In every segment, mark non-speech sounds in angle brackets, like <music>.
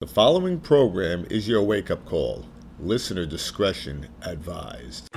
The following program is your wake up call. Listener discretion advised.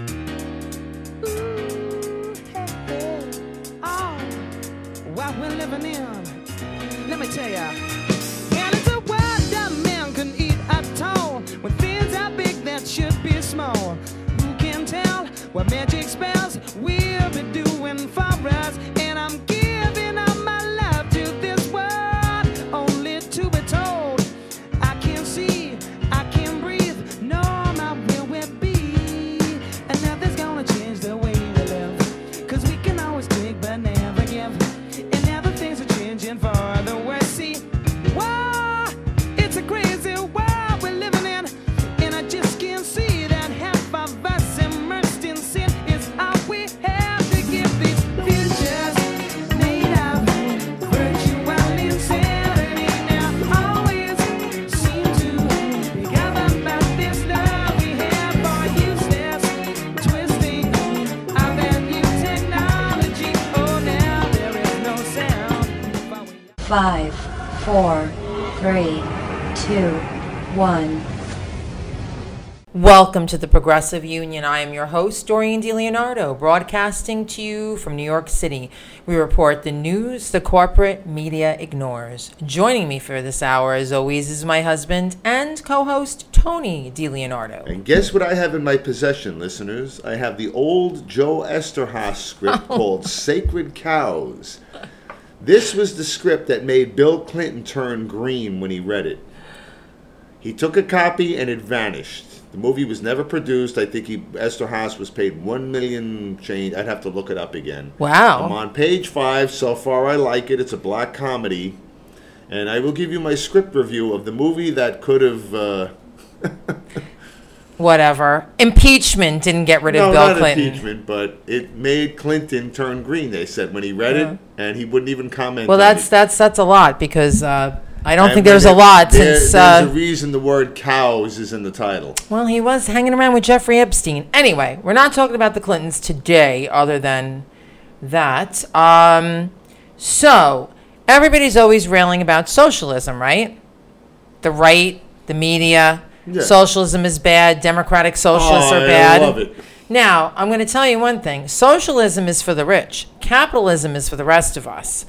Welcome to the Progressive Union. I am your host, Doreen DiLeonardo, broadcasting to you from New York City. We report the news the corporate media ignores. Joining me for this hour, as always, is my husband and co host, Tony DiLeonardo. And guess what I have in my possession, listeners? I have the old Joe Eszterhas script <laughs> called Sacred Cows. This was the script that made Bill Clinton turn green when he read it. He took a copy and it vanished. The movie was never produced. I think he Eszterhas was paid one million change. I'd have to look it up again. Wow. I'm on page five. So far, I like it. It's a black comedy, and I will give you my script review of the movie that could have. Uh, <laughs> Whatever. Impeachment didn't get rid of no, Bill not Clinton. impeachment, but it made Clinton turn green. They said when he read it, and he wouldn't even comment. Well, on that's it. that's that's a lot because uh, I don't think there's a lot there- since. there's Uh, a reason the word cows is in the title. Well, he was hanging around with Jeffrey Epstein. Anyway, we're not talking about the Clintons today, other than that. Um, so, everybody's always railing about socialism, right? The right, the media. Yeah. Socialism is bad. Democratic socialists Oh, are I bad. love it. Now, I'm going to tell you one thing socialism is for the rich, capitalism is for the rest of us.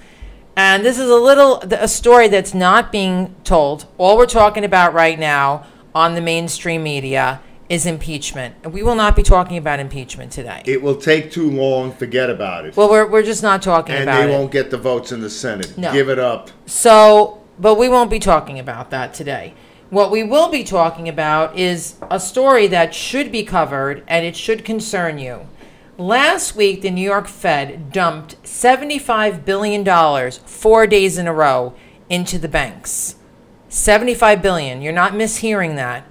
And this is a little a story that's not being told. All we're talking about right now on the mainstream media is impeachment. And we will not be talking about impeachment today. It will take too long. Forget about it. well, we're, we're just not talking and about they won't get the votes in the Senate. No. Give it up. So, but we won't be talking about that today. What we will be talking about is a story that should be covered and it should concern you. Last week, the New York Fed dumped $75 billion four days in a row into the banks. 75 billion. You're not mishearing that.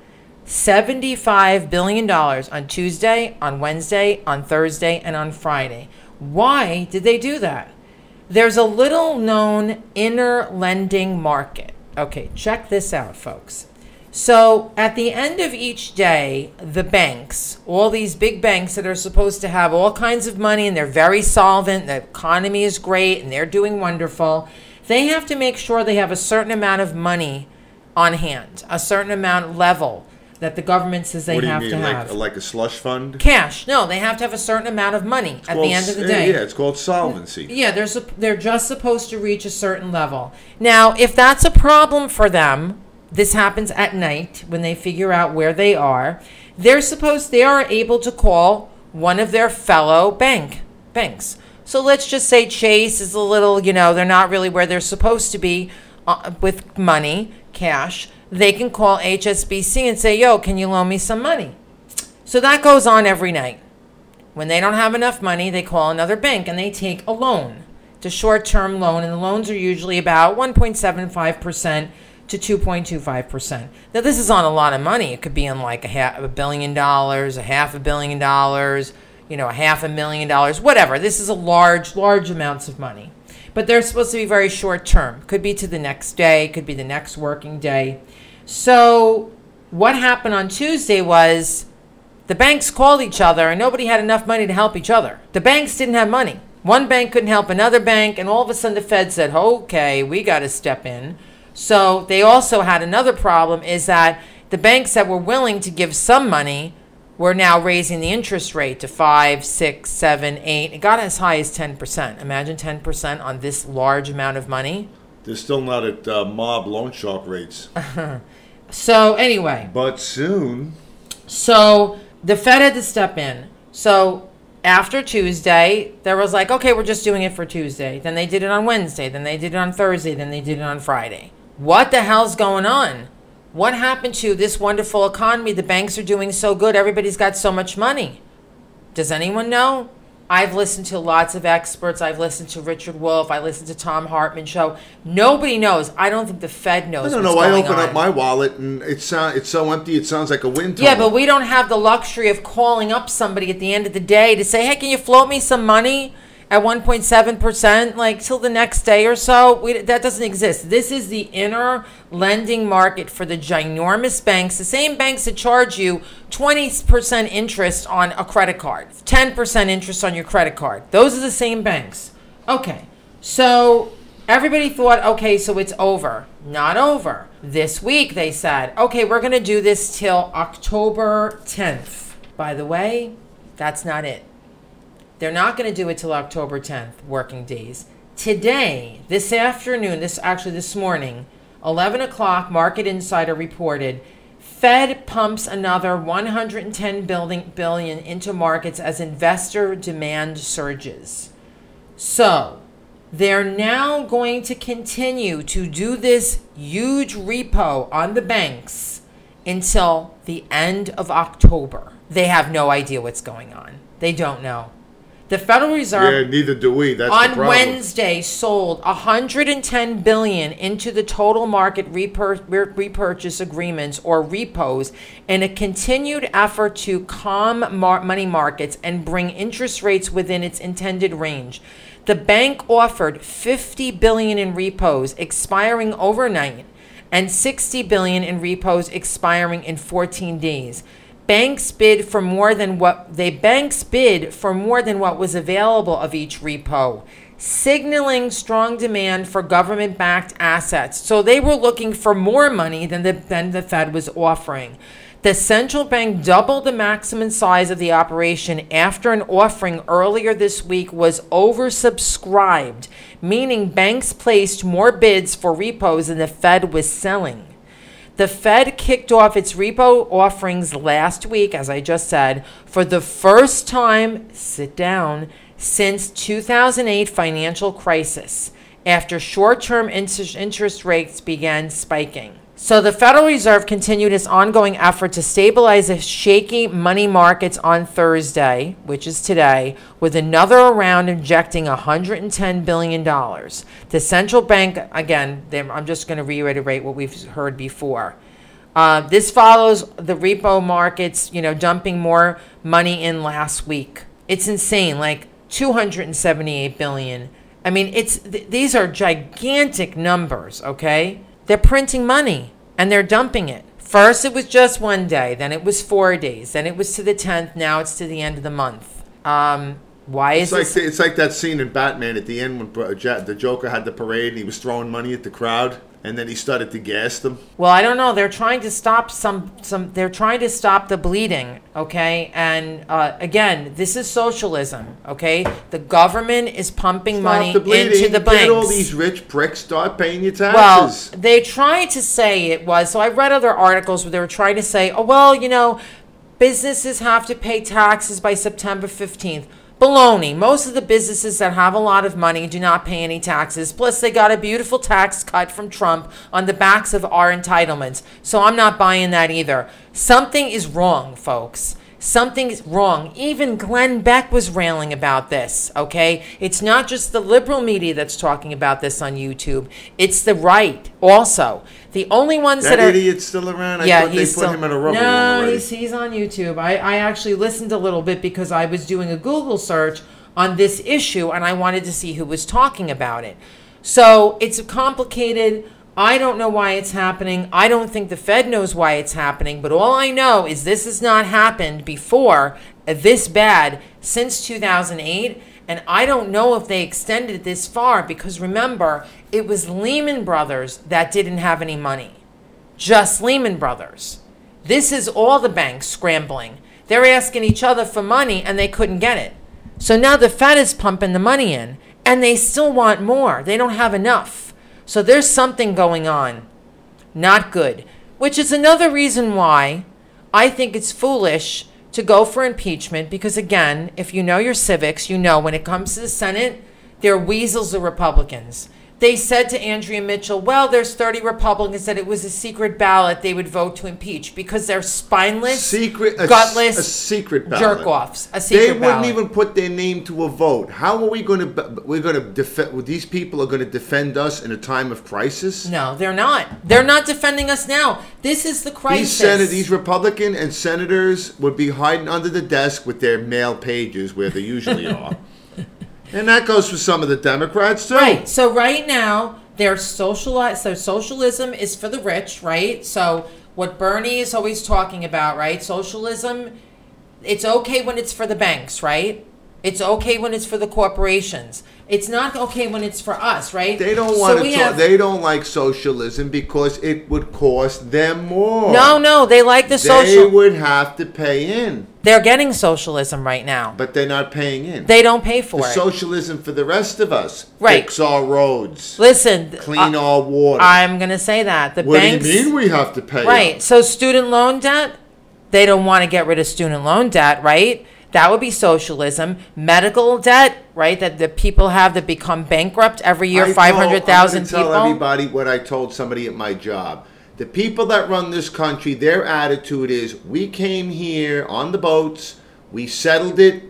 75 billion dollars on Tuesday, on Wednesday, on Thursday, and on Friday. Why did they do that? There's a little known inner lending market. Okay, check this out, folks. So at the end of each day, the banks, all these big banks that are supposed to have all kinds of money and they're very solvent, the economy is great and they're doing wonderful, they have to make sure they have a certain amount of money on hand, a certain amount level that the government says they what do you have mean, to like have. like a slush fund? Cash. No, they have to have a certain amount of money at the end of the day. Yeah, it's called solvency. Yeah, they're they're just supposed to reach a certain level. Now, if that's a problem for them, this happens at night when they figure out where they are. They're supposed they are able to call one of their fellow bank banks. So let's just say Chase is a little, you know, they're not really where they're supposed to be uh, with money, cash. They can call HSBC and say, "Yo, can you loan me some money?" So that goes on every night. When they don't have enough money, they call another bank and they take a loan. It's a short term loan, and the loans are usually about 1.75% to 2.25%. Now, this is on a lot of money. It could be on like a, half, a billion dollars, a half a billion dollars, you know, a half a million dollars, whatever. This is a large, large amounts of money. But they're supposed to be very short term. Could be to the next day, could be the next working day. So, what happened on Tuesday was the banks called each other and nobody had enough money to help each other. The banks didn't have money. One bank couldn't help another bank, and all of a sudden the Fed said, okay, we got to step in. So they also had another problem is that the banks that were willing to give some money were now raising the interest rate to five, six, seven, eight. It got as high as ten percent. Imagine ten percent on this large amount of money. They're still not at uh, mob loan shark rates, <laughs> So anyway, but soon. So the Fed had to step in. So after Tuesday, there was like, okay, we're just doing it for Tuesday. Then they did it on Wednesday. Then they did it on Thursday. Then they did it on Friday. What the hell's going on? What happened to this wonderful economy? The banks are doing so good. Everybody's got so much money. Does anyone know? I've listened to lots of experts. I've listened to Richard Wolff. I listened to Thom Hartmann show. Nobody knows. I don't think the Fed knows. I don't know. I open on. up my wallet and it's sound, it's so empty. It sounds like a wind Yeah, but we don't have the luxury of calling up somebody at the end of the day to say, "Hey, can you float me some money at 1.7 percent, like till the next day or so?" We, that doesn't exist. This is the inner lending market for the ginormous banks, the same banks that charge you 20 percent interest on a credit card, 10 percent interest on your credit card. Those are the same banks. Okay, so everybody thought, okay, so it's over. Not over. This week they said, okay, we're going to do this till October 10th. By the way, that's not it. They're not going to do it till October 10th, working days. Today, this afternoon, this actually this morning, 11 o'clock, Market Insider reported Fed pumps another 110 billion, billion into markets as investor demand surges. So, they're now going to continue to do this huge repo on the banks until the end of October. They have no idea what's going on. They don't know. The Federal Reserve yeah, neither do we. That's on. Wednesday sold 110 billion into the total market repur- repurchase agreements or repos in a continued effort to calm mar- money markets and bring interest rates within its intended range. The bank offered 50 billion in repos expiring overnight and 60 billion in repos expiring in 14 days. Banks bid for more than what they banks bid for more than what was available of each repo, signaling strong demand for government-backed assets. So they were looking for more money than the than the Fed was offering. The central bank doubled the maximum size of the operation after an offering earlier this week was oversubscribed, meaning banks placed more bids for repos than the Fed was selling. The Fed kicked off its repo offerings last week, as I just said, for the first time, sit down, since 2008 financial crisis, after short-term interest rates began spiking. So the Federal Reserve continued its ongoing effort to stabilize the shaky money markets on Thursday, which is today, with another round injecting $110 billion. The central bank, again, I'm just going to reiterate what we've heard before. Uh, this follows the repo markets, you know, dumping more money in last week. It's insane, like 278 billion. I mean, it's th- these are gigantic numbers, okay? They're printing money and they're dumping it. First it was just one day, then it was 4 days, then it was to the 10th, now it's to the end of the month. Um why It's is like this it's like that scene in Batman at the end when the Joker had the parade and he was throwing money at the crowd, and then he started to gas them. Well, I don't know. They're trying to stop some some. They're trying to stop the bleeding. Okay, and uh, again, this is socialism. Okay, the government is pumping money Stop the bleeding. into the banks. Get all these rich pricks start paying your taxes. well, they tried to say it was. So I read other articles where they were trying to say, oh well, you know, businesses have to pay taxes by September fifteenth. Baloney. Most of the businesses that have a lot of money do not pay any taxes. Plus, they got a beautiful tax cut from Trump on the backs of our entitlements. So I'm not buying that either. Something is wrong, folks. Something's wrong. Even Glenn Beck was railing about this, okay? It's not just the liberal media that's talking about this on YouTube, it's the right also. The only ones that, that are idiot's still around. I yeah, thought they he's put still, him in a rubber no, he's, he's on YouTube. I, I actually listened a little bit because I was doing a Google search on this issue and I wanted to see who was talking about it. So it's a complicated. I don't know why it's happening. I don't think the Fed knows why it's happening. But all I know is this has not happened before uh, this bad since 2008. And I don't know if they extended it this far because remember, it was Lehman Brothers that didn't have any money. Just Lehman Brothers. This is all the banks scrambling. They're asking each other for money and they couldn't get it. So now the Fed is pumping the money in and they still want more. They don't have enough. So there's something going on. Not good. Which is another reason why I think it's foolish to go for impeachment because, again, if you know your civics, you know when it comes to the Senate, they're weasels of Republicans. They said to Andrea Mitchell, well, there's 30 Republicans that it was a secret ballot they would vote to impeach because they're spineless, Secret, a, gutless, a secret ballot. jerk offs. A secret They wouldn't ballot. even put their name to a vote. How are we going to? We're going to defend. These people are going to defend us in a time of crisis. No, they're not. They're not defending us now. This is the crisis. These senate, these Republican and senators would be hiding under the desk with their mail pages where they usually <laughs> are. And that goes for some of the Democrats too. Right. So right now, their sociali So socialism is for the rich, right? So what Bernie is always talking about, right? Socialism. It's okay when it's for the banks, right? It's okay when it's for the corporations. It's not okay when it's for us, right? They don't want to. Talk, have- they don't like socialism because it would cost them more. no, no, they like the They social. They would have to pay in, They're getting socialism right now. but they're not paying in. They don't pay for the it. socialism for the rest of us. Right. Fix our roads. Listen, Clean uh, our water. I'm gonna say that the what banks. do you mean we have to pay? Right. up? So student loan debt, they don't want to get rid of student loan debt, right? That would be socialism. Medical debt, right? That the people have that become bankrupt every year, I told- five hundred thousand people. Tell everybody what I told somebody at my job. The people that run this country, their attitude is: we came here on the boats, we settled it,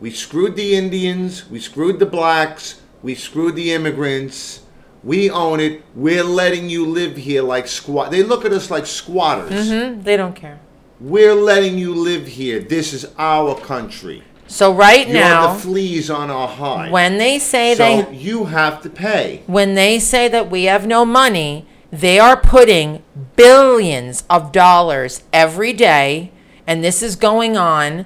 we screwed the Indians, we screwed the blacks, we screwed the immigrants. We own it. We're letting you live here like squat. They look at us like squatters. Hmm? They don't care. We're letting you live here. This is our country. So right You're now, the fleas on our hide. when they say so they you have to pay. when they say that we have no money, they are putting billions of dollars every day, and this is going on,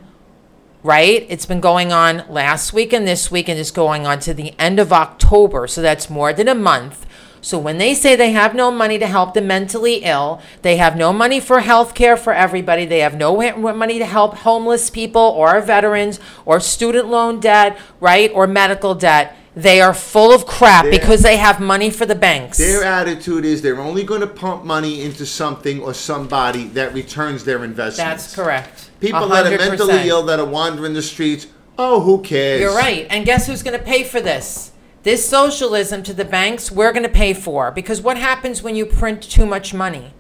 right? It's been going on last week and this week, and it's going on to the end of October, so that's more than a month. So when they say they have no money to help the mentally ill, they have no money for health care for everybody, they have no money to help homeless people or veterans or student loan debt, right? Or medical debt. They are full of crap They're- because they have money for the banks. Their attitude is they're only going to pump money into something or somebody that returns their investment. That's correct. People that are mentally ill that are wandering the streets. Oh, who cares? You're right. And guess who's going to pay for this? This socialism to the banks, we're going to pay for. Because what happens when you print too much money?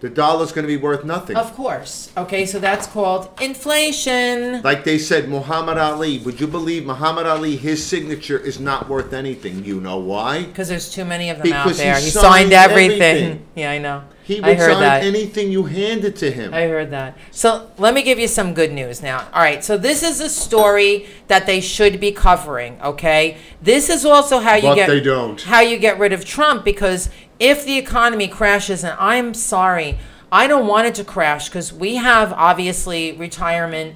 The dollar's going to be worth nothing. Of course. Okay, so that's called inflation. Like they said, Muhammad Ali. Would you believe Muhammad Ali? His signature is not worth anything. You know why? Because there's too many of them Because out there. he He, signed signed everything. everything. Yeah, I know. He I would heard sign that. anything you handed to him. I heard that. So let me give you some good news now. All right, so this is a story that they should be covering. Okay, this is also how you But get they don't. how you get rid of Trump because if the economy crashes, and I'm sorry, I don't want it to crash because we have obviously retirement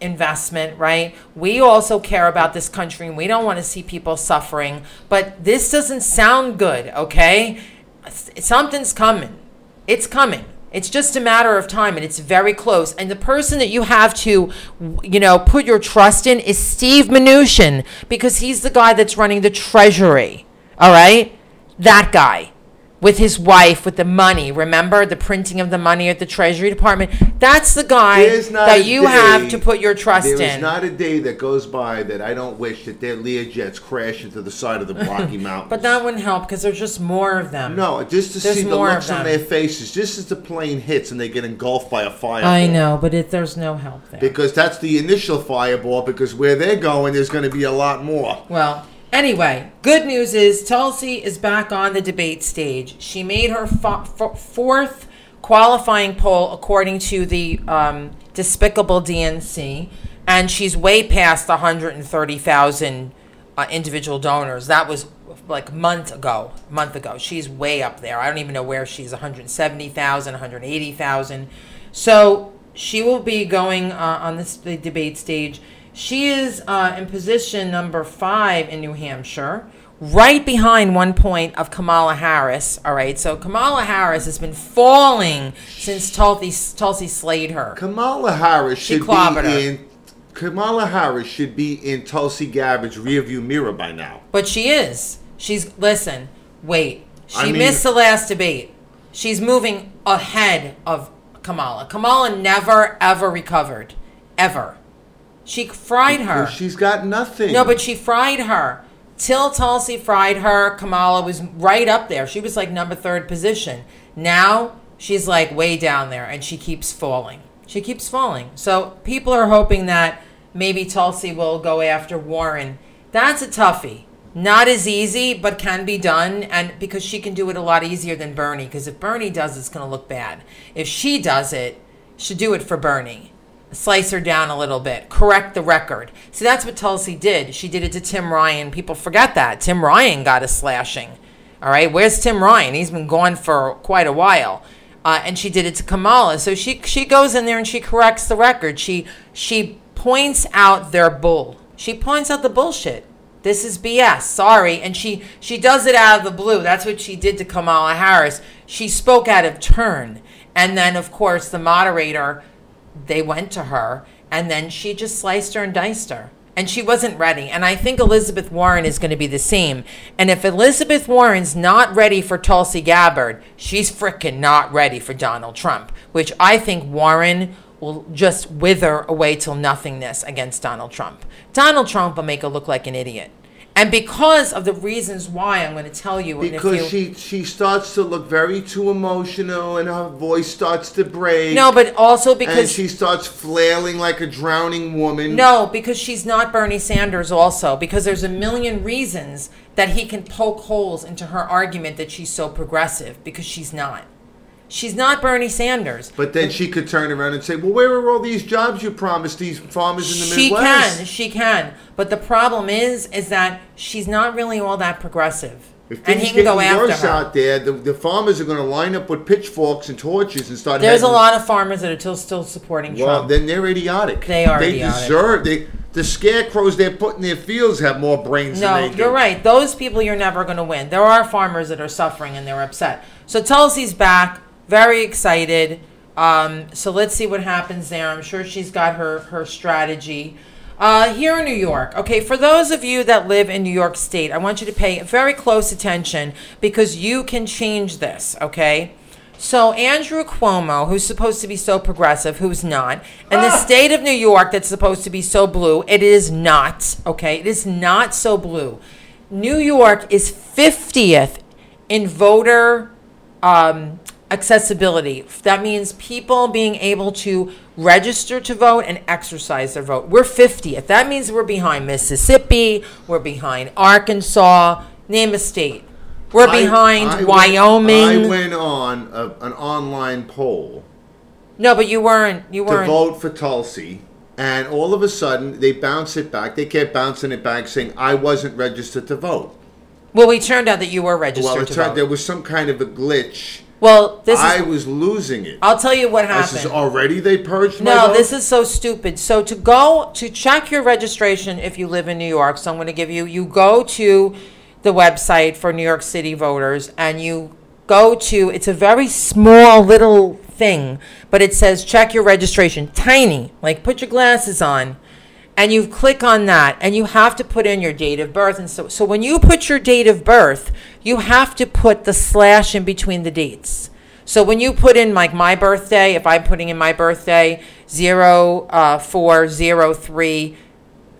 investment, right? We also care about this country and we don't want to see people suffering, but this doesn't sound good, okay? S- Something's coming. It's coming. It's just a matter of time and it's very close. And the person that you have to, you know, put your trust in is Steve Mnuchin because he's the guy that's running the treasury. All right? That guy with his wife with the money. Remember the printing of the money at the Treasury Department? That's the guy There's not that you day- have to put your trust There in. is not a day that goes by that I don't wish that their Learjets crash into the side of the Rocky <laughs> Mountains. but that wouldn't help because there's just more of them. No, just to There's see the more of looks on them. their faces, just as the plane hits and they get engulfed by a fireball. I know, but it, there's no help there. Because that's the initial fireball, because where they're going, there's going to be a lot more. Well, anyway, good news is Tulsi is back on the debate stage. She made her fo- fo- fourth qualifying poll according to the um, despicable DNC, and she's way past the 130,000 uh, individual donors. That was like month ago, month ago. She's way up there. I don't even know where she's 170,000, 180,000. So she will be going uh, on this the debate stage. She is uh, in position number five in New Hampshire, right behind one point of Kamala Harris. All right, so Kamala Harris has been falling since Tulsi, Tulsi slayed her. Kamala Harris She should be her. in. Kamala Harris should be in Tulsi Gabbard's rearview mirror by now. But she is. She's listen. Wait. She I mean- missed the last debate. She's moving ahead of Kamala. Kamala never ever recovered, ever. She fried her. She's got nothing. No, but she fried her. Till Tulsi fried her, Kamala was right up there. She was like number third position. Now she's like way down there and she keeps falling. She keeps falling. So people are hoping that maybe Tulsi will go after Warren. That's a toughie. Not as easy, but can be done. And because she can do it a lot easier than Bernie. Because if Bernie does, it's going to look bad. If she does it, she should do it for Bernie slice her down a little bit, correct the record. See, that's what Tulsi did. She did it to Tim Ryan. People forget that. Tim Ryan got a slashing. All right, where's Tim Ryan? He's been gone for quite a while. Uh, and she did it to Kamala. So she she goes in there and she corrects the record. She she points out their bull. She points out the bullshit. This is BS. Sorry. And she she does it out of the blue. That's what she did to Kamala Harris. She spoke out of turn. And then of course the moderator they went to her and then she just sliced her and diced her. And she wasn't ready. And I think Elizabeth Warren is going to be the same. And if Elizabeth Warren's not ready for Tulsi Gabbard, she's frickin' not ready for Donald Trump, which I think Warren will just wither away till nothingness against Donald Trump. Donald Trump will make her look like an idiot. And because of the reasons why, I'm going to tell you. and if because she she starts to look very too emotional and her voice starts to break. No, but also and because she starts flailing like a drowning woman. No, because she's not Bernie Sanders, also, because there's a million reasons that he can poke holes into her argument that she's so progressive, because she's not. She's not Bernie Sanders. But then she could turn around and say, "Well, where are all these jobs you promised these farmers in the she Midwest?" She can, she can. But the problem is, is that she's not really all that progressive. If and things he can go after worse her. out there, the, the farmers are going to line up with pitchforks and torches and start. There's a lot of farmers that are still still supporting Well, Trump. then they're idiotic. They are They idiotic. deserve. They the scarecrows they're putting in their fields have more brains No, than they do. you're right. Those people you're never going to win. There are farmers that are suffering and they're upset. So Tulsi's back, very excited. Um, so let's see what happens there. I'm sure she's got her her strategy. Uh, here in New York, okay, for those of you that live in New York State, I want you to pay very close attention because you can change this, okay? So Andrew Cuomo, who's supposed to be so progressive, who's not, and the state of New York that's supposed to be so blue, it is not. Okay, it is not so blue. New York is 50th in voter um, accessibility. That means people being able to register to vote and exercise their vote. We're 50th. That means we're behind Mississippi. We're behind Arkansas. Name a state. We're I- behind I went- Wyoming. I went on a, an online poll No, but you weren't. You to weren't. vote for Tulsi, and all of a sudden they bounce it back. They kept bouncing it back, saying I wasn't registered to vote. Well, we turned out that you were registered Well, it to turned vote. there was some kind of a glitch. Well, this I is. was losing it. I'll tell you what happened. says, already they purged my No, this is so stupid. So to go to check your registration if you live in New York, so I'm going to give you you go to the website for New York City voters and you go to it's a very small little thing, but it says check your registration. Tiny. Like put your glasses on and you click on that and you have to put in your date of birth and so so when you put your date of birth, you have to put the slash in between the dates. So when you put in like my birthday, if I'm putting in my birthday, zero uh, four zero three,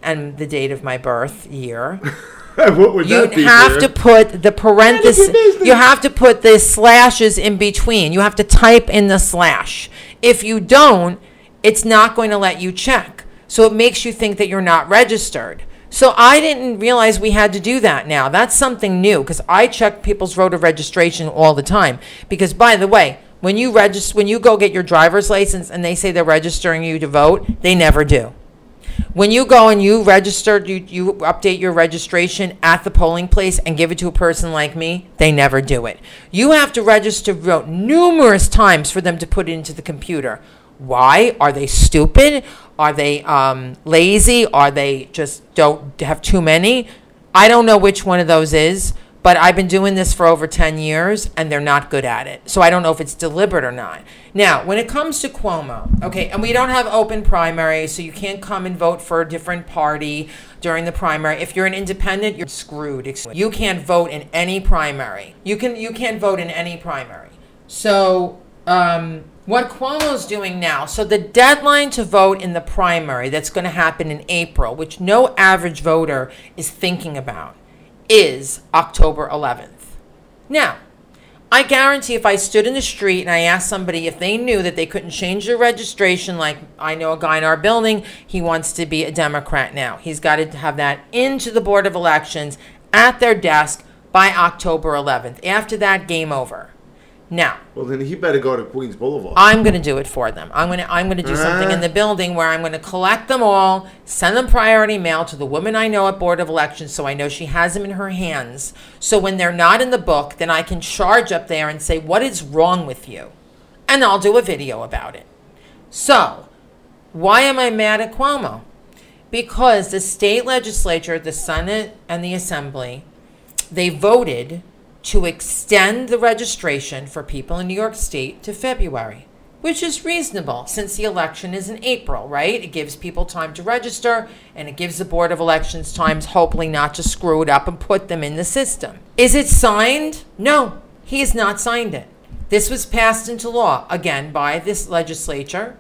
and the date of my birth year, <laughs> what would you that be? have dear? to put the parentheses. You have to put the slashes in between. You have to type in the slash. If you don't, it's not going to let you check. So it makes you think that you're not registered. So I didn't realize we had to do that now. That's something new because I check people's voter registration all the time. Because by the way, when you register, when you go get your driver's license and they say they're registering you to vote, they never do. When you go and you register, you, you update your registration at the polling place and give it to a person like me, they never do it. You have to register to vote numerous times for them to put it into the computer. Why? Are they stupid? Are they um, lazy? Are they just don't have too many? I don't know which one of those is, but I've been doing this for over 10 years and they're not good at it. So I don't know if it's deliberate or not. Now, when it comes to Cuomo, okay, and we don't have open primaries, so you can't come and vote for a different party during the primary. If you're an independent, you're screwed. You can't vote in any primary. You can you can't vote in any primary. So, um, what Cuomo's doing now, so the deadline to vote in the primary that's going to happen in April, which no average voter is thinking about, is October 11th. Now, I guarantee if I stood in the street and I asked somebody if they knew that they couldn't change their registration, like I know a guy in our building, he wants to be a Democrat now. He's got to have that into the Board of Elections at their desk by October 11th. After that, game over. Now, Well, then he better go to Queens Boulevard. I'm going to do it for them. I'm going to I'm going to do something in the building where I'm going to collect them all, send them priority mail to the woman I know at Board of Elections so I know she has them in her hands. So when they're not in the book, then I can charge up there and say what is wrong with you. And I'll do a video about it. So, why am I mad at Cuomo? Because the state legislature, the Senate and the Assembly, they voted to extend the registration for people in New York State to February, which is reasonable since the election is in April, right? It gives people time to register and it gives the Board of Elections time, hopefully, not to screw it up and put them in the system. Is it signed? No, he has not signed it. This was passed into law, again, by this legislature,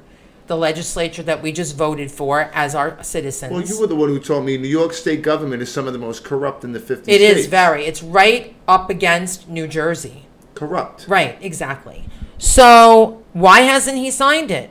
the legislature that we just voted for as our citizens. well, you were the one who told me New York State government is some of the most corrupt in the 50 It states. is very. It's right up against New Jersey. corrupt. Right, exactly. So why hasn't he signed it?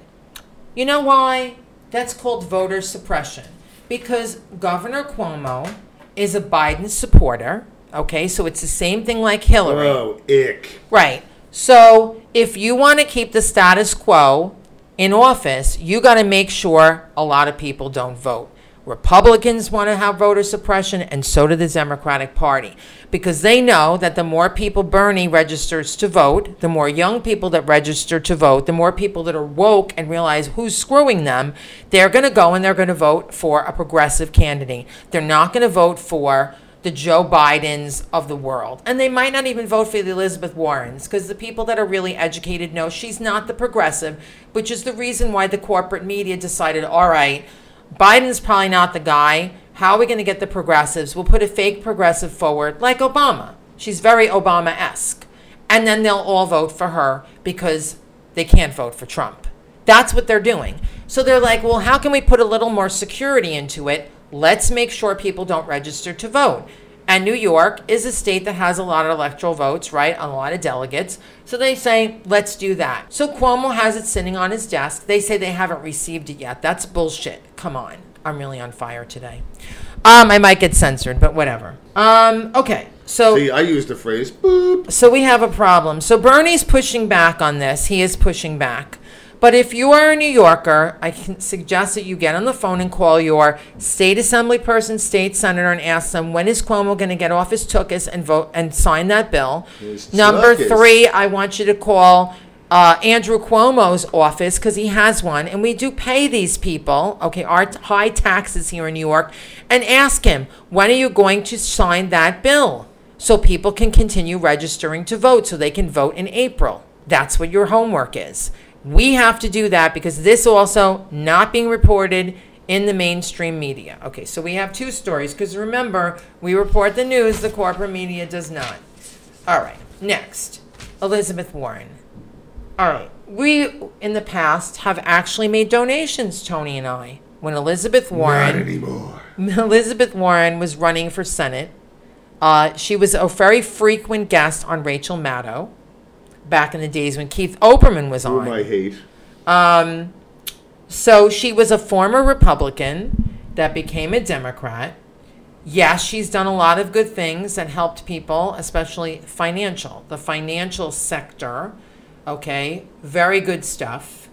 You know why? That's called voter suppression. Because Governor Cuomo is a Biden supporter. Okay, so it's the same thing like Hillary. Oh, ick. Right. So if you want to keep the status quo in office, you got to make sure a lot of people don't vote. Republicans want to have voter suppression, and so do the Democratic Party, because they know that the more people Bernie registers to vote, the more young people that register to vote, the more people that are woke and realize who's screwing them, they're going to go and they're going to vote for a progressive candidate. They're not going to vote for the Joe Bidens of the world. And they might not even vote for the Elizabeth Warrens because the people that are really educated know she's not the progressive, which is the reason why the corporate media decided all right, Biden's probably not the guy. How are we going to get the progressives? We'll put a fake progressive forward like Obama. She's very Obama esque. And then they'll all vote for her because they can't vote for Trump. That's what they're doing. So they're like, well, how can we put a little more security into it? Let's make sure people don't register to vote. And New York is a state that has a lot of electoral votes, right? A lot of delegates. So they say, let's do that. So Cuomo has it sitting on his desk. They say they haven't received it yet. That's bullshit. Come on. I'm really on fire today. Um, I might get censored, but whatever. Um, okay. So See, I used the phrase boop. so we have a problem. So Bernie's pushing back on this. He is pushing back. But if you are a New Yorker, I can suggest that you get on the phone and call your state assembly person, state senator, and ask them when is Cuomo going to get off his tuchus and vote and sign that bill. His Number tuchus. three, I want you to call uh, Andrew Cuomo's office because he has one, and we do pay these people, okay, our t- high taxes here in New York, and ask him when are you going to sign that bill so people can continue registering to vote so they can vote in April. That's what your homework is. We have to do that because this also not being reported in the mainstream media. Okay, so we have two stories because remember, we report the news, the corporate media does not. All right, next, Elizabeth Warren. All right, we in the past have actually made donations, Tony and I. When Elizabeth Not Warren anymore. <laughs> Elizabeth Warren was running for Senate. Uh, she was a very frequent guest on Rachel Maddow back in the days when Keith Olbermann was on. Whom. I hate. Um, so she was a former Republican that became a Democrat. Yes, she's done a lot of good things and helped people, especially financial, the financial sector. Okay, very good stuff.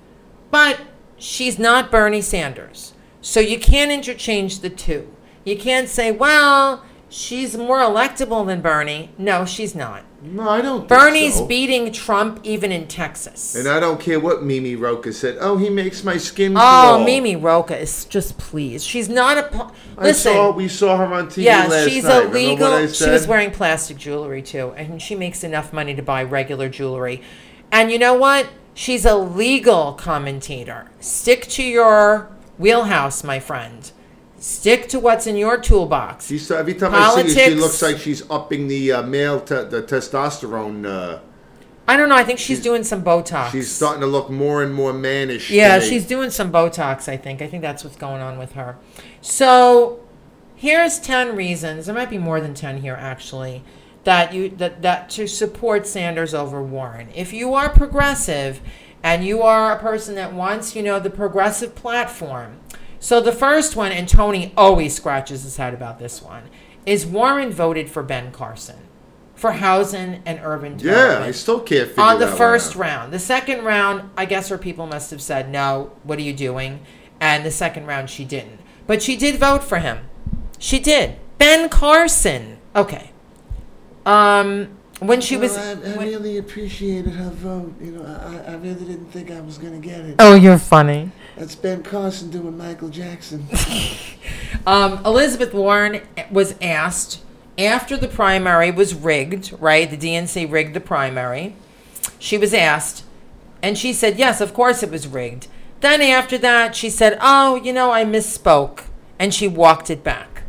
But she's not Bernie Sanders. So you can't interchange the two. You can't say, well, she's more electable than Bernie. No, she's not. No, I don't. think Bernie's so. beating Trump even in Texas. And I don't care what Mimi Rocah said. Oh, he makes my skin. Oh. Mimi Rocah is just pleased. She's not a. po- I saw. We saw her on TV yeah, last she's night. a Remember legal. She was wearing plastic jewelry too, and she makes enough money to buy regular jewelry. And you know what? She's a legal commentator. Stick to your wheelhouse, my friend. Stick to what's in your toolbox. She's, every time I see her, she looks like she's upping the uh, male te- the testosterone. Uh, I don't know. I think she's, doing some Botox. she's starting to look more and more mannish. Yeah, me. she's doing some Botox, I think. I think that's what's going on with her. So here's 10 reasons. There might be more than 10 here actually that you that, that to support Sanders over Warren. If you are progressive and you are a person that wants, you know, the progressive platform. So the first one and Tony always scratches his head about this one is Warren voted for Ben Carson for housing and urban Yeah, development I still can't figure out. on the that one first out. round. The second round, I guess her people must have said, no, what are you doing? And the second round, she didn't. But she did vote for him. She did. Ben Carson. Okay. Um, when she was. I, I when- really appreciated her vote. You know, I, I really didn't think I was going to get it. oh, you're funny. That's Ben Carson doing Michael Jackson. <laughs> Um, Elizabeth Warren was asked after the primary was rigged, right? The DNC rigged the primary. She was asked, and she said, yes, of course it was rigged. Then after that, she said, oh, you know, I misspoke. And she walked it back.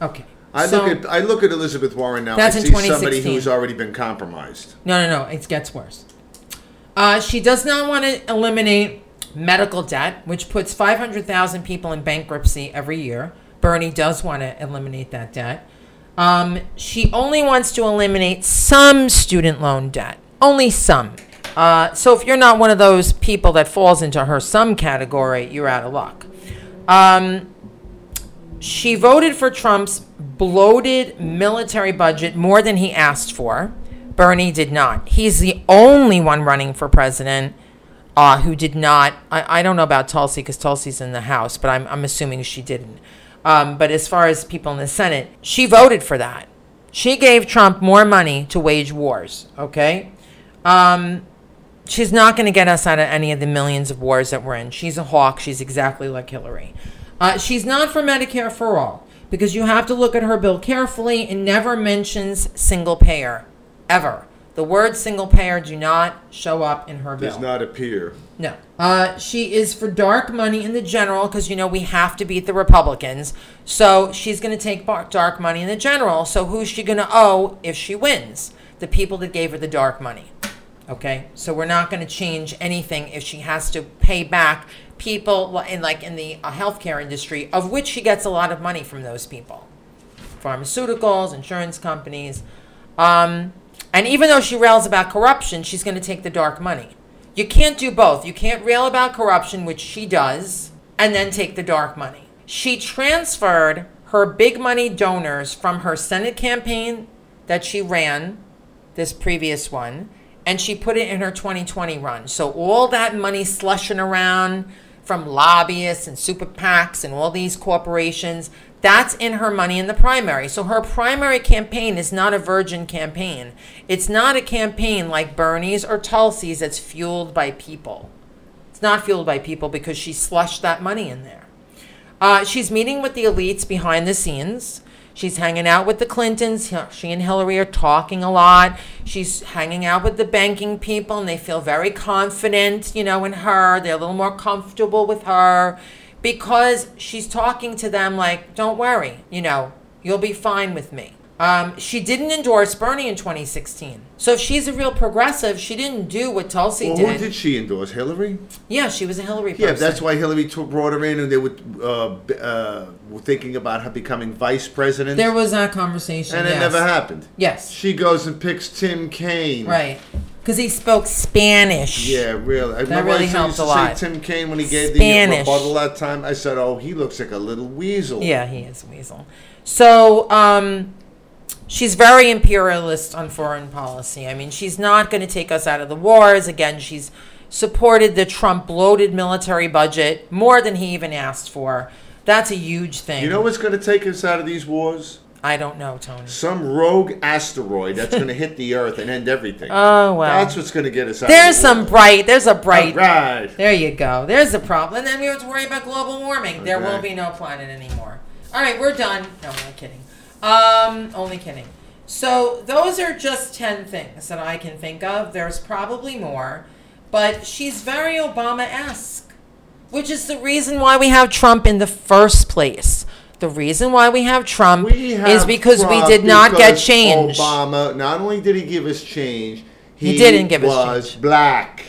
Okay. I So- look at I look at Elizabeth Warren now. That's I in see somebody who's already been compromised. No, no, no. It gets worse. Uh, she does not want to eliminate medical debt, which puts 500,000 people in bankruptcy every year. Bernie does want to eliminate that debt. Um, she only wants to eliminate some student loan debt, only some. Uh, so if you're not one of those people that falls into her some category, you're out of luck. Um, she voted for Trump's bloated military budget more than he asked for. Bernie did not. He's the only one running for president uh, who did not. I, I don't know about Tulsi because Tulsi's in the House, but I'm, I'm assuming she didn't. Um, but as far as people in the Senate, she voted for that. She gave Trump more money to wage wars, okay? Um, she's not going to get us out of any of the millions of wars that we're in. She's a hawk. She's exactly like Hillary. Uh, she's not for Medicare for all because you have to look at her bill carefully. and never mentions single payer, ever. The word single payer do not show up in her bill. Does not appear. No. Uh, she is for dark money in the general because, you know, we have to beat the Republicans. So she's going to take bar- dark money in the general. So who's she going to owe if she wins? The people that gave her the dark money. Okay? So we're not going to change anything if she has to pay back people in like in the uh, healthcare industry, of which she gets a lot of money from those people pharmaceuticals, insurance companies. Um, and even though she rails about corruption, she's going to take the dark money. You can't do both. You can't rail about corruption, which she does, and then take the dark money. She transferred her big money donors from her Senate campaign that she ran, this previous one, and she put it in her 2020 run. So all that money slushing around from lobbyists and super PACs and all these corporations, that's in her money in the primary. So her primary campaign is not a virgin campaign. It's not a campaign like Bernie's or Tulsi's that's fueled by people. It's not fueled by people because she slushed that money in there. Uh, she's meeting with the elites behind the scenes. She's hanging out with the Clintons. She and Hillary are talking a lot. She's hanging out with the banking people, and they feel very confident, you know, in her. They're a little more comfortable with her because she's talking to them like, don't worry, you know, you'll be fine with me. Um, she didn't endorse Bernie in 2016. So if she's a real progressive, she didn't do what Tulsi Well, did. who did she endorse? Hillary. Yeah, she was a Hillary person. Yeah, that's why Hillary took, brought her in, and they were, uh, uh, were thinking about her becoming vice president. There was that conversation. and it never happened. Yes. She goes and picks Tim Kaine. Right. Because he spoke Spanish. Yeah, really. I remember really I used helped to a lot. Tim Kaine when he gave Spanish. the rebuttal that time. I said, "Oh, he looks like a little weasel." Yeah, he is a Weasel. So, um, she's very imperialist on foreign policy. I mean, she's not going to take us out of the wars. Again, she's supported the Trump bloated military budget more than he even asked for. That's a huge thing. You know what's going to take us out of these wars? I don't know, Tony. Some rogue asteroid that's going to hit the Earth and end everything. Oh well. That's what's going to get us out. There's of the some bright. There's a bright. Right. There you go. There's the problem. And then we have to worry about global warming. There will Okay. be no planet anymore. All right, we're done. No, I'm kidding. Um, only kidding. So those are just ten things that I can think of. There's probably more, but she's very Obama-esque, which is the reason why we have Trump in the first place. The reason why we have Trump We have is because we Trump did not get because change. Obama, not only did he give us change, He didn't give us was change. black.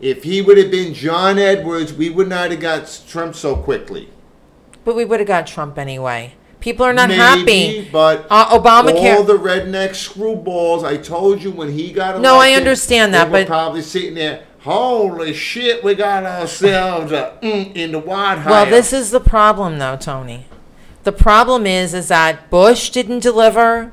If he would have been John Edwards, we would not have got Trump so quickly. But we would have got Trump anyway. People are not Maybe, happy. but Uh, Obamacare- all the redneck screwballs. I told you when he got elected. No, I understand that, they were but- probably sitting there. Holy shit, we got ourselves a, mm, in the White House. Well, this is the problem, though, Tony. The problem is, is that Bush didn't deliver,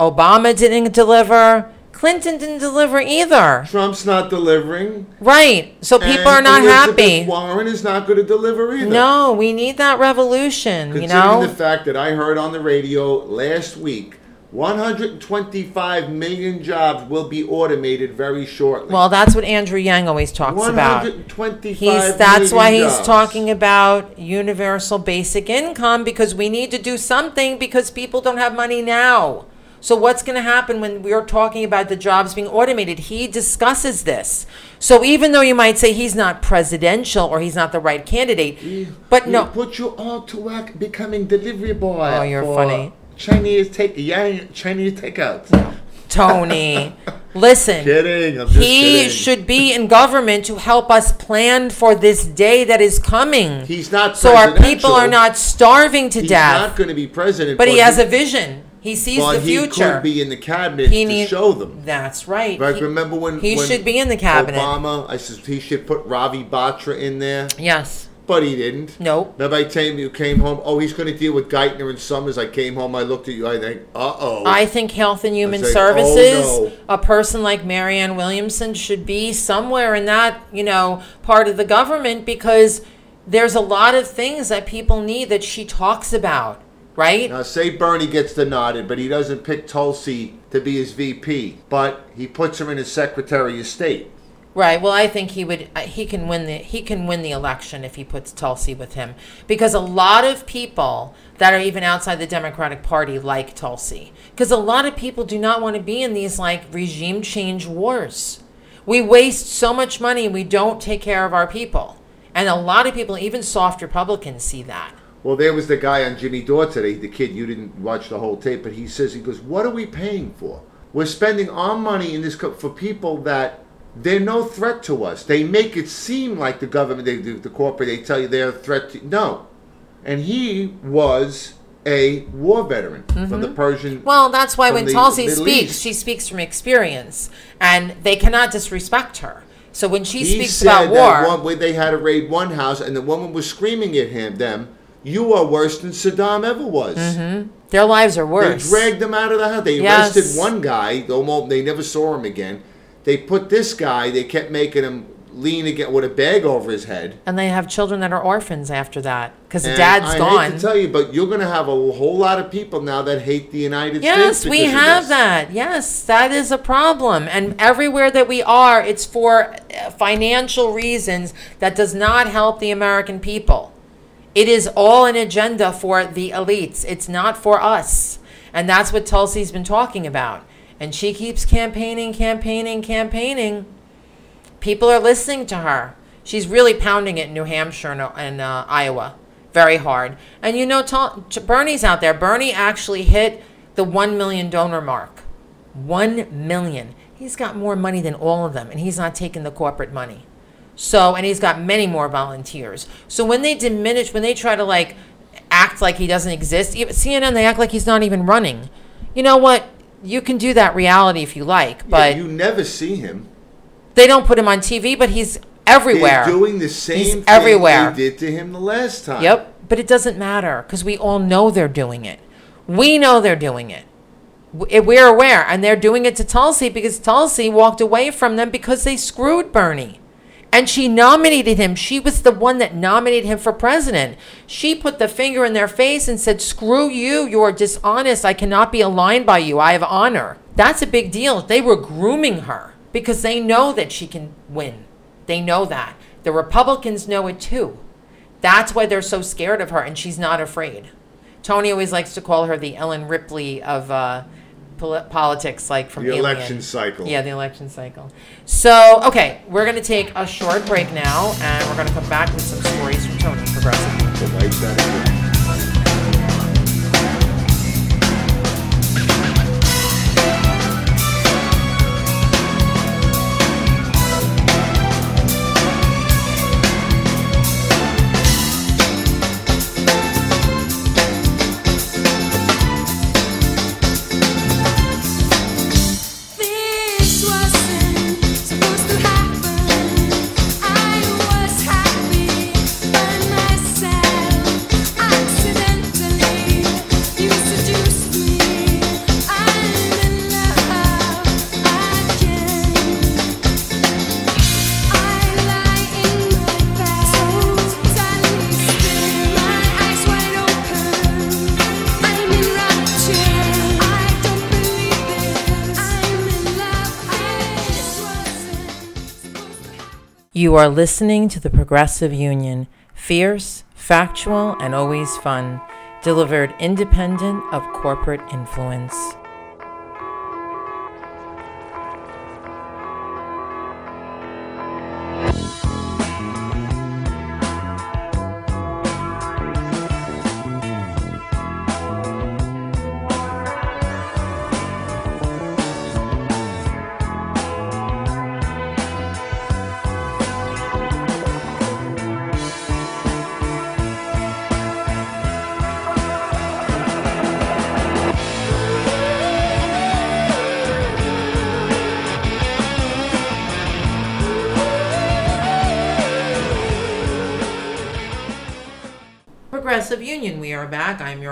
Obama didn't deliver, Clinton didn't deliver either. Trump's not delivering. Right. So people are not Elizabeth happy. Warren is not going to deliver either. No, we need that revolution. You Considering know. the fact that I heard on the radio last week, 125 million jobs will be automated very shortly. well, that's what Andrew Yang always talks about. 125 He's that's why he's jobs. talking about universal basic income because we need to do something because people don't have money now. So what's going to happen when we're talking about the jobs being automated? He discusses this. So even though you might say he's not presidential or he's not the right candidate, but He no, put you all to work becoming delivery boy. Oh, you're funny. Chinese take yeah, Chinese takeouts. Tony, <laughs> listen. Kidding. I'm just He kidding. should be in government to help us plan for this day that is coming. He's not so our people are not starving to He's death. He's not going to be president. But he has a vision. He sees the he future. could be in the cabinet He to show them. That's right. Right? He- remember when he when should be in the cabinet. Obama, I said he should put Ravi Batra in there, Yes. But he didn't. Nope. Remember I told you came home. Oh, he's going to deal with Geithner and Summers. I came home. I looked at you. I think, uh oh. I think Health and Human Services, oh, no. a person like Marianne Williamson should be somewhere in that, you know, part of the government because there's a lot of things that people need that she talks about, right? Now, say Bernie gets the nodded, but he doesn't pick Tulsi to be his VP, but he puts her in as Secretary of State. Right. Well, I think he would. uh, He can win the. He can win the election if he puts Tulsi with him, because a lot of people that are even outside the Democratic Party like Tulsi, because a lot of people do not want to be in these like regime change wars. We waste so much money. We don't take care of our people, and a lot of people, even soft Republicans, see that. Well, there was the guy on Jimmy Dore today, the kid, you didn't watch the whole tape, but he says, he goes, What are we paying for? We're spending our money in this co- for people that they're no threat to us. They make it seem like the government, they do, the corporate, they tell you they're a threat to No. And he was a war veteran from the Persian. Mm-hmm. Well, that's why when the Tulsi speaks, East. she speaks from experience, and they cannot disrespect her. So when she he speaks said about that war, one, where they had to raid one house, and the woman was screaming at him, them, you are worse than Saddam ever was. their lives are worse. They dragged them out of the house. They Yes. arrested one guy. Almost- They never saw him again. They put this guy. They kept making him lean again with a bag over his head. And they have children that are orphans after that because dad's I gone. hate to tell you, but you're going to have a whole lot of people now that hate the United States. yes, we have that. Yes, that is a problem. And everywhere that we are, it's for uh, financial reasons that does not help the American people. It is all an agenda for the elites. It's not for us. And that's what Tulsi's been talking about. And she keeps campaigning, campaigning, campaigning. People are listening to her. She's really pounding it in New Hampshire and, and uh, Iowa very hard. And you know, Bernie's out there. Bernie actually hit the 1 million donor mark. 1 million. He's got more money than all of them, and he's not taking the corporate money. So, and he's got many more volunteers. So when they diminish, when they try to like act like he doesn't exist, CNN, they act like he's not even running. You know what? You can do that reality if you like, but you never see him. they don't put him on TV, but he's everywhere. They're doing the same He's thing everywhere. they did to him the last time. Yep, but it doesn't matter because we all know they're doing it. We know they're doing it. W- eh, We're aware, and they're doing it to Tulsi because Tulsi walked away from them because they screwed Bernie. And she nominated him. She was the one that nominated him for president. She put the finger in their face and said, Screw you. You are dishonest. I cannot be aligned by you. I have honor. That's a big deal. They were grooming her because they know that she can win. They know that. The Republicans know it too. That's why they're so scared of her, and she's not afraid. Tony always likes to call her the Ellen Ripley of uh, poli- politics, like from The Alien. election cycle. Yeah, the election cycle. So, okay, we're going to take a short break now, and we're going to come back with some stories from Tony Progressive. The side You are listening to the Progressive Union, fierce, factual, and always fun, delivered independent of corporate influence.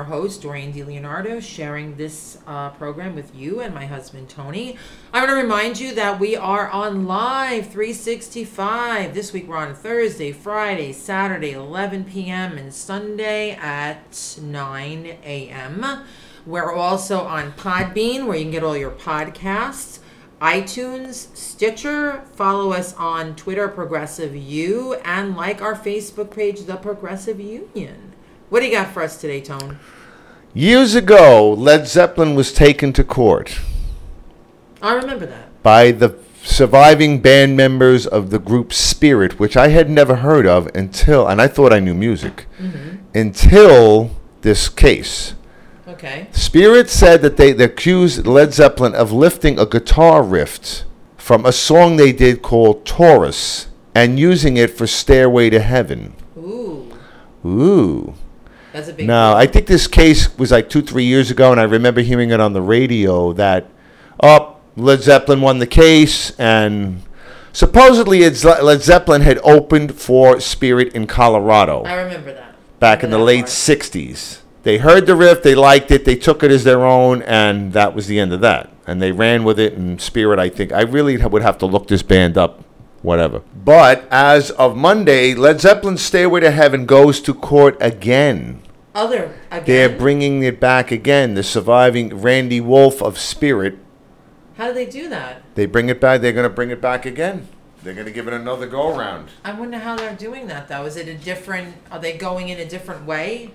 Your host, Doreen DiLeonardo, sharing this uh, program with you and my husband, Tony. I want to remind you that we are on live 365. This week we're on Thursday, Friday, Saturday, 11 p.m., and Sunday at 9 a.m. We're also on Podbean, where you can get all your podcasts iTunes, Stitcher. Follow us on Twitter, Progressive U, and like our Facebook page, The Progressive Union. What do you got for us today, Tone? Years ago, Led Zeppelin was taken to court I remember that. by the surviving band members of the group Spirit, which I had never heard of until, and I thought I knew music, mm-hmm. until this case. Okay. Spirit said that they, they accused Led Zeppelin of lifting a guitar riff from a song they did called Taurus and using it for Stairway to Heaven. Ooh, Ooh. That's a big. No, I think this case was like two, three years ago, and I remember hearing it on the radio that, oh, Led Zeppelin won the case, and supposedly it's Le- Led Zeppelin had opened for Spirit in Colorado I remember that. back in the Remember late that 60s. They heard the riff, they liked it, they took it as their own, and that was the end of that. And they ran with it, and Spirit, I think, I really ha- would have to look this band up, whatever. But as of Monday, Led Zeppelin's Stairway to Heaven goes to court again. Other again. They're bringing it back again. The surviving Randy Wolfe of Spirit, How do they do that? they bring it back. They're going to bring it back again. They're going to give it another go around. I wonder how they're doing that though. Is it a different? Are they going in a different way?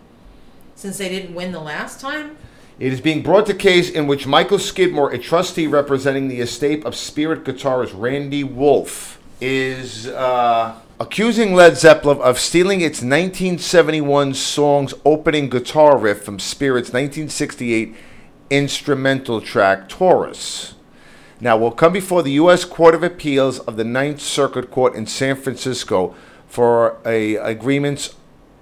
Since they didn't win the last time. It is being brought to case in which Michael Skidmore, a trustee representing the estate of Spirit guitarist Randy Wolfe, is uh, accusing Led Zeppelin of stealing its 1971 song's opening guitar riff from Spirit's 1968 instrumental track Taurus. Now, we'll come before the U.S. Court of Appeals of the Ninth Circuit Court in San Francisco for a agreements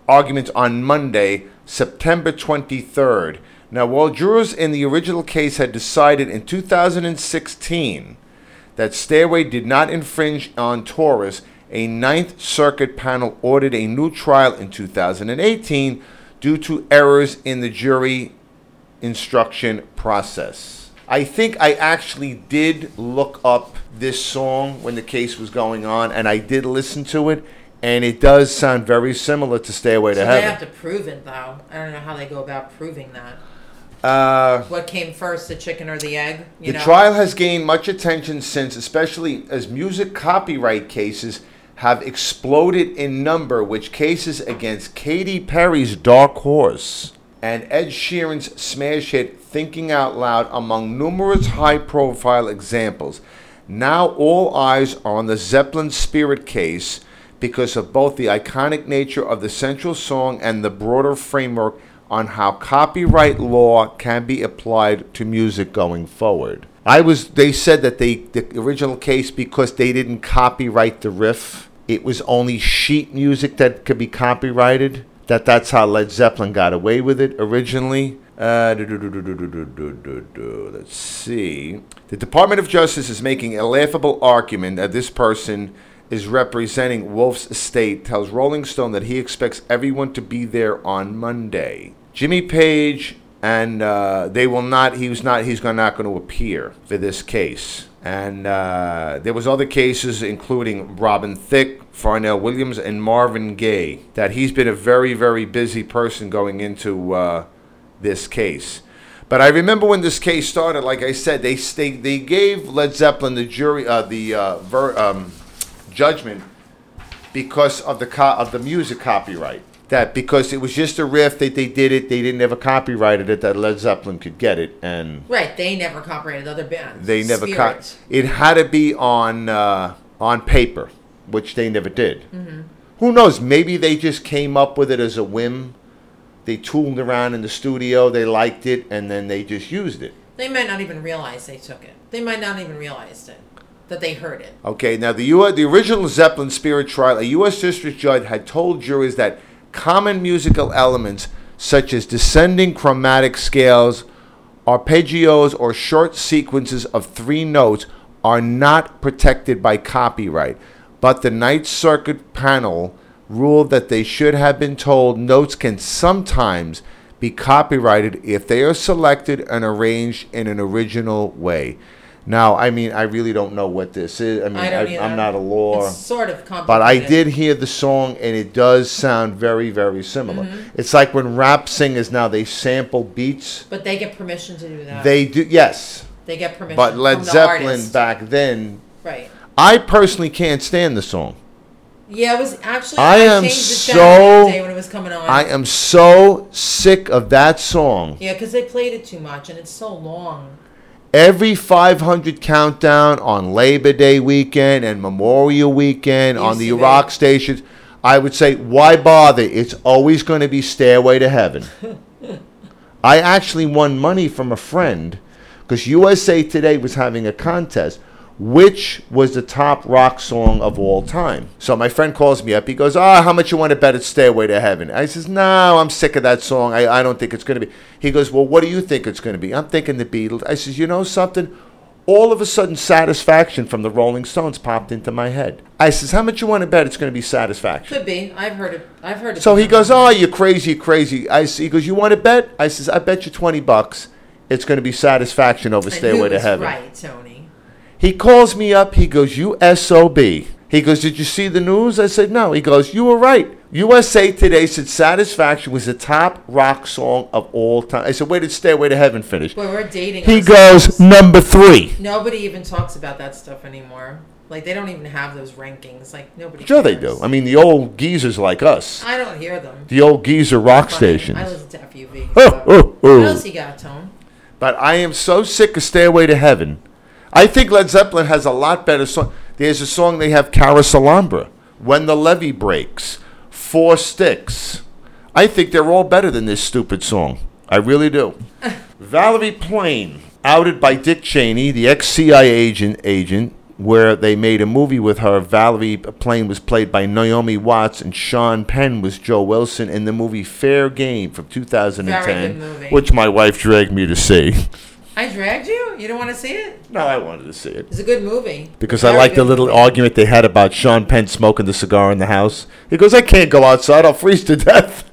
argument on Monday, September 23rd. Now, while jurors in the original case had decided in 2016 that Stairway did not infringe on Taurus, a Ninth Circuit panel ordered a new trial in 2018 due to errors in the jury instruction process. I think I actually did look up this song when the case was going on, and I did listen to it, and it does sound very similar to "Stairway to So they Heaven." have to prove it, though. I don't know how they go about proving that. Uh, What came first, the chicken or the egg? You the know? trial has gained much attention since, especially as music copyright cases have exploded in number, which cases against Katy Perry's Dark Horse and Ed Sheeran's smash hit Thinking Out Loud among numerous high profile examples. Now all eyes are on the Zeppelin Spirit case because of both the iconic nature of the central song and the broader framework on how copyright law can be applied to music going forward. I was they said that they the original case because they didn't copyright the riff, it was only sheet music that could be copyrighted. That that's how Led Zeppelin got away with it originally. Let's see. The Department of Justice is making a laughable argument that this person is representing Wolfe's estate tells Rolling Stone that he expects everyone to be there on Monday. Jimmy Page and uh, they will not. He was not. He's not going to appear for this case. And uh, there was other cases, including Robin Thicke, Pharrell Williams, and Marvin Gaye. That he's been a very, very busy person going into uh, this case. But I remember when this case started. Like I said, they they, they gave Led Zeppelin the jury uh, the uh, ver, um, judgment because of the co- of the music copyright. That because it was just a riff that they did it, they didn't ever copyrighted it that Led Zeppelin could get it, and Right, they never copyrighted other bands. they never Spirit. co- It had to be on uh, on paper, which they never did. Mm-hmm. Who knows? Maybe they just came up with it as a whim. They tooled around in the studio, they liked it, and then they just used it. They might not even realize they took it. They might not even realize it. That they heard it. Okay, now the U- the original Zeppelin Spirit trial, a U.S. district judge had told juries that common musical elements such as descending chromatic scales, arpeggios, or short sequences of three notes are not protected by copyright. But the Ninth Circuit panel ruled that they should have been told notes can sometimes be copyrighted if they are selected and arranged in an original way. Now, I mean, I really don't know what this is. I mean, I I don't I, either. am not a law. It's sort of complicated. But I did hear the song, and it does sound very, very similar. Mm-hmm. It's like when rap singers now they sample beats. But they get permission to do that. They do, yes. They get permission. But Led Zeppelin artist. back then, Right. I personally can't stand the song. Yeah, it was actually. I am the so- day when it was coming on. I am so sick of that song. Yeah, because they played it too much, and it's so long. Every 500 countdown on Labor Day weekend and Memorial weekend on the rock stations, I would say, why bother? It's always going to be Stairway to Heaven. <laughs> I actually won money from a friend because USA Today was having a contest. Which was the top rock song of all time? So my friend calls me up. He goes, "Ah, how much you want to bet it's Stairway to Heaven?" I says, "No, I'm sick of that song. I, I don't think it's going to be." He goes, "Well, what do you think it's going to be?" I'm thinking the Beatles. I says, "You know something?" All of a sudden, Satisfaction from the Rolling Stones popped into my head. I says, "How much you want to bet it's going to be Satisfaction?" Could be. I've heard it. I've heard it. So he goes, "Oh, you crazy, crazy." I s- he goes, "You want to bet?" I says, "I bet you twenty bucks. It's going to be Satisfaction over Stairway to Heaven." Right, Tony. He calls me up. He goes, "You sob." He goes, "Did you see the news?" I said, "No." He goes, "You were right. USA Today said Satisfaction was the top rock song of all time." I said, "Where did Stairway to Heaven finish?" Boy, we're dating. He ourselves. goes, "Number three. Nobody even talks about that stuff anymore. Like they don't even have those rankings. Like nobody. Sure, they do. I mean, the old geezers like us, I don't hear them. the old geezer rock stations. I listen to FUV. Oh, so. oh, oh. What else you got, Tone? But I am so sick of Stairway to Heaven. I think Led Zeppelin has a lot better song. There's a song they have, Carouselambra, When the Levee Breaks, Four Sticks. I think they're all better than this stupid song. I really do. <laughs> Valerie Plame, outed by Dick Cheney, the ex-CIA agent, agent, where they made a movie with her. Valerie Plame was played by Naomi Watts, and Sean Penn was Joe Wilson in the movie Fair Game from 2010, Very good movie. which my wife dragged me to see. <laughs> I dragged you. You don't want to see it? No, I wanted to see it. It's a good movie. Because I Very like the good little movie. argument they had about Sean Penn smoking the cigar in the house. He goes, I can't go outside, I'll freeze to death.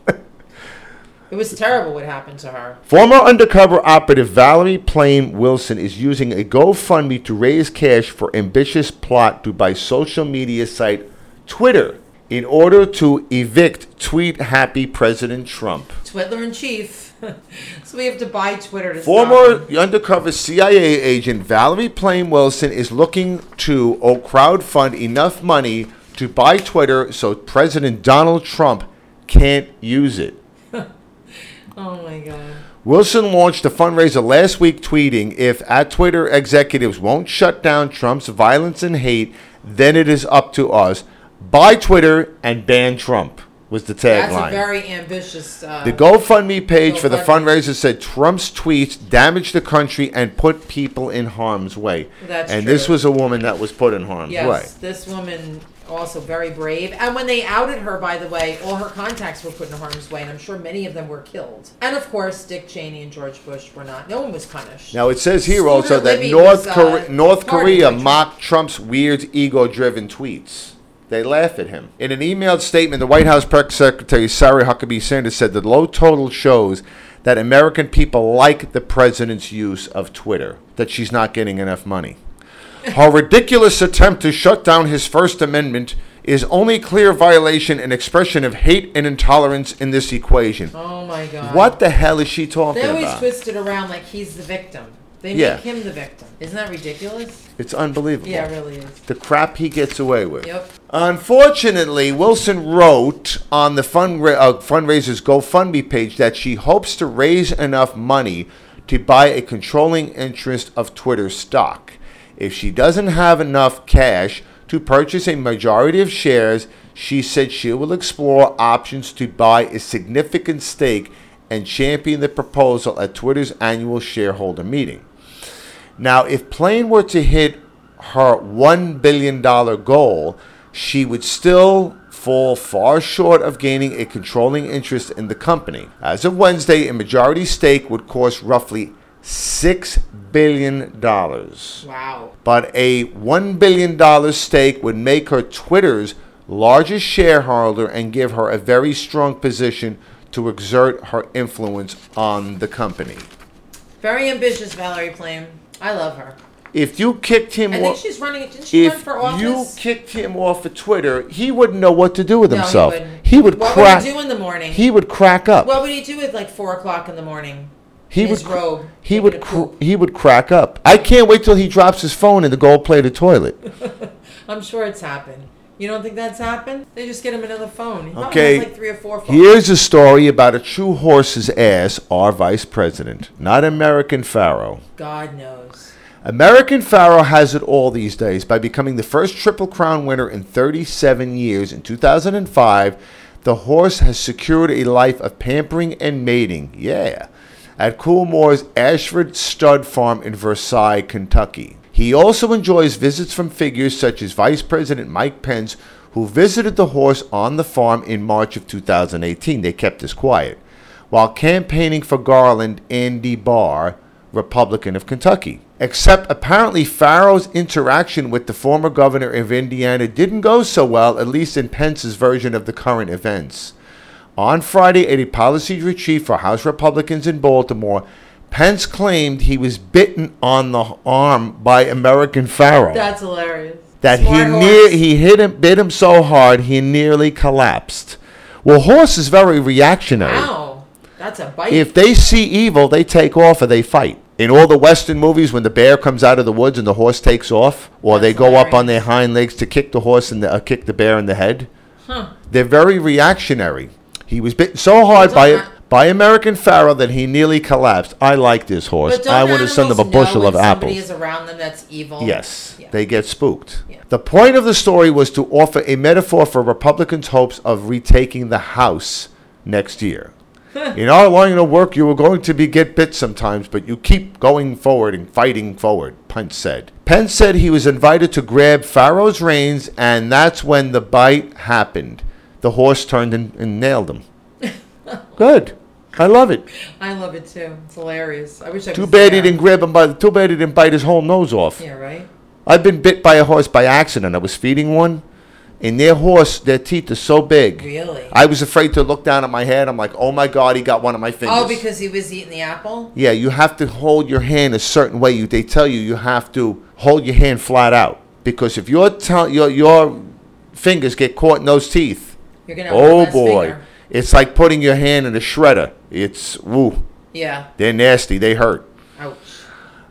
It was terrible what happened to her. Former undercover operative Valerie Plame Wilson is using a GoFundMe to raise cash for ambitious plot to buy social media site Twitter in order to evict tweet happy President Trump. Twiddler in chief. <laughs> so we have to buy Twitter to Former undercover CIA agent Valerie Plame Wilson is looking to oh, crowdfund enough money to buy Twitter so President Donald Trump can't use it. <laughs> Oh my god. Wilson launched a fundraiser last week, tweeting If at Twitter executives won't shut down Trump's violence and hate, then it is up to us. Buy Twitter and ban Trump, was the tagline. That's a tagline. very ambitious. Uh, The GoFundMe page for the GoFundMe. fundraiser said Trump's tweets damaged the country and put people in harm's way. That's and this true. was a woman that was put in harm's yes, way. this woman also very brave. And when they outed her, by the way, all her contacts were put in harm's way, and I'm sure many of them were killed. And of course, Dick Cheney and George Bush were not. No one was punished. Now it says here Scooter also that Libby North was, uh, Korea, North Korea mocked Trump's weird ego-driven tweets. They laugh at him. In an emailed statement, the White House press secretary Sarah Huckabee Sanders said the low total shows that American people like the president's use of Twitter. That she's not getting enough money. Her ridiculous attempt to shut down his First Amendment is only clear violation and expression of hate and intolerance in this equation. Oh my god. What the hell is she talking They always about? twist it around like he's the victim. They Yeah. make him the victim. Isn't that ridiculous? It's unbelievable. Yeah, it really is. the crap he gets away with. Yep. Unfortunately, Wilson wrote on the fundra- uh, fundraiser's GoFundMe page that she hopes to raise enough money to buy a controlling interest of Twitter stock. If she doesn't have enough cash to purchase a majority of shares, she said she will explore options to buy a significant stake and champion the proposal at Twitter's annual shareholder meeting. Now, if Plame were to hit her $1 billion goal, she would still fall far short of gaining a controlling interest in the company. As of Wednesday, a majority stake would cost roughly $6 billion. Wow. But a $1 billion stake would make her Twitter's largest shareholder and give her a very strong position to exert her influence on the company. Very ambitious, Valerie Plame. I love her. If you kicked him I think off, she's running. Didn't she run if for office? you kicked him off of Twitter, he wouldn't know what to do with no, himself. He, wouldn't. He would what crack. would he do in the morning? he would crack up. what would he do at like four o'clock in the morning? he in would. his cr- robe. he taking would. a Cr- poop? he would crack up. I can't wait till he drops his phone in the gold-plated toilet. <laughs> I'm sure it's happened. You don't think that's happened? They just get him another phone. He probably Okay, has like three or four phones. Here's a story about a true horse's ass, our vice president, not American Pharoah. God knows. American Pharoah has it all these days by becoming the first Triple Crown winner in 37 years. In 2005, the horse has secured a life of pampering and mating. Yeah. At Coolmore's Ashford Stud Farm in Versailles, Kentucky. He also enjoys visits from figures such as Vice President Mike Pence, who visited the horse on the farm in March of 2018. They kept this quiet. While campaigning for Garland, Andy Barr, Republican of Kentucky. Except apparently Pharoah's interaction with the former governor of Indiana didn't go so well, at least in Pence's version of the current events. On Friday, at a policy retreat for House Republicans in Baltimore, Pence claimed he was bitten on the arm by American Pharoah. That's hilarious. that Smart he near he hit him bit him so hard he nearly collapsed. Well, horse is very reactionary. Wow. That's a bite. If they see evil, they take off or they fight. In all the Western movies, when the bear comes out of the woods and the horse takes off, or they That's go up on their hind legs to kick the horse and the, uh, kick the bear in the head, huh. they're very reactionary. He was bitten so hard But by don't by American Pharoah that he nearly collapsed. I like this horse. But don't I want to send them a animals know bushel when of somebody apples. is around them that's evil. Yes, Yeah. they get spooked. Yeah. The point of the story was to offer a metaphor for Republicans' hopes of retaking the House next year. In our line of work, you are going to be get bit sometimes, but you keep going forward and fighting forward, Pence said. Pence said he was invited to grab Pharoah's reins, and that's when the bite happened. The horse turned and, and nailed him. <laughs> Good. I love it. I love it too. It's hilarious. I wish I Too bad he didn't grab him by. Too bad he didn't bite his whole nose off. Yeah, right? I've been bit by a horse by accident. I was feeding one, and their horse, their teeth are so big. Really? I was afraid to look down at my head. I'm like, oh my god, he got one of my fingers. Oh, because he was eating the apple? yeah, you have to hold your hand a certain way. You they tell you you have to hold your hand flat out because if your tongue, your your fingers get caught in those teeth, You're going to oh boy, finger. it's like putting your hand in a shredder. It's woo, Yeah. they're nasty. They hurt. Ouch.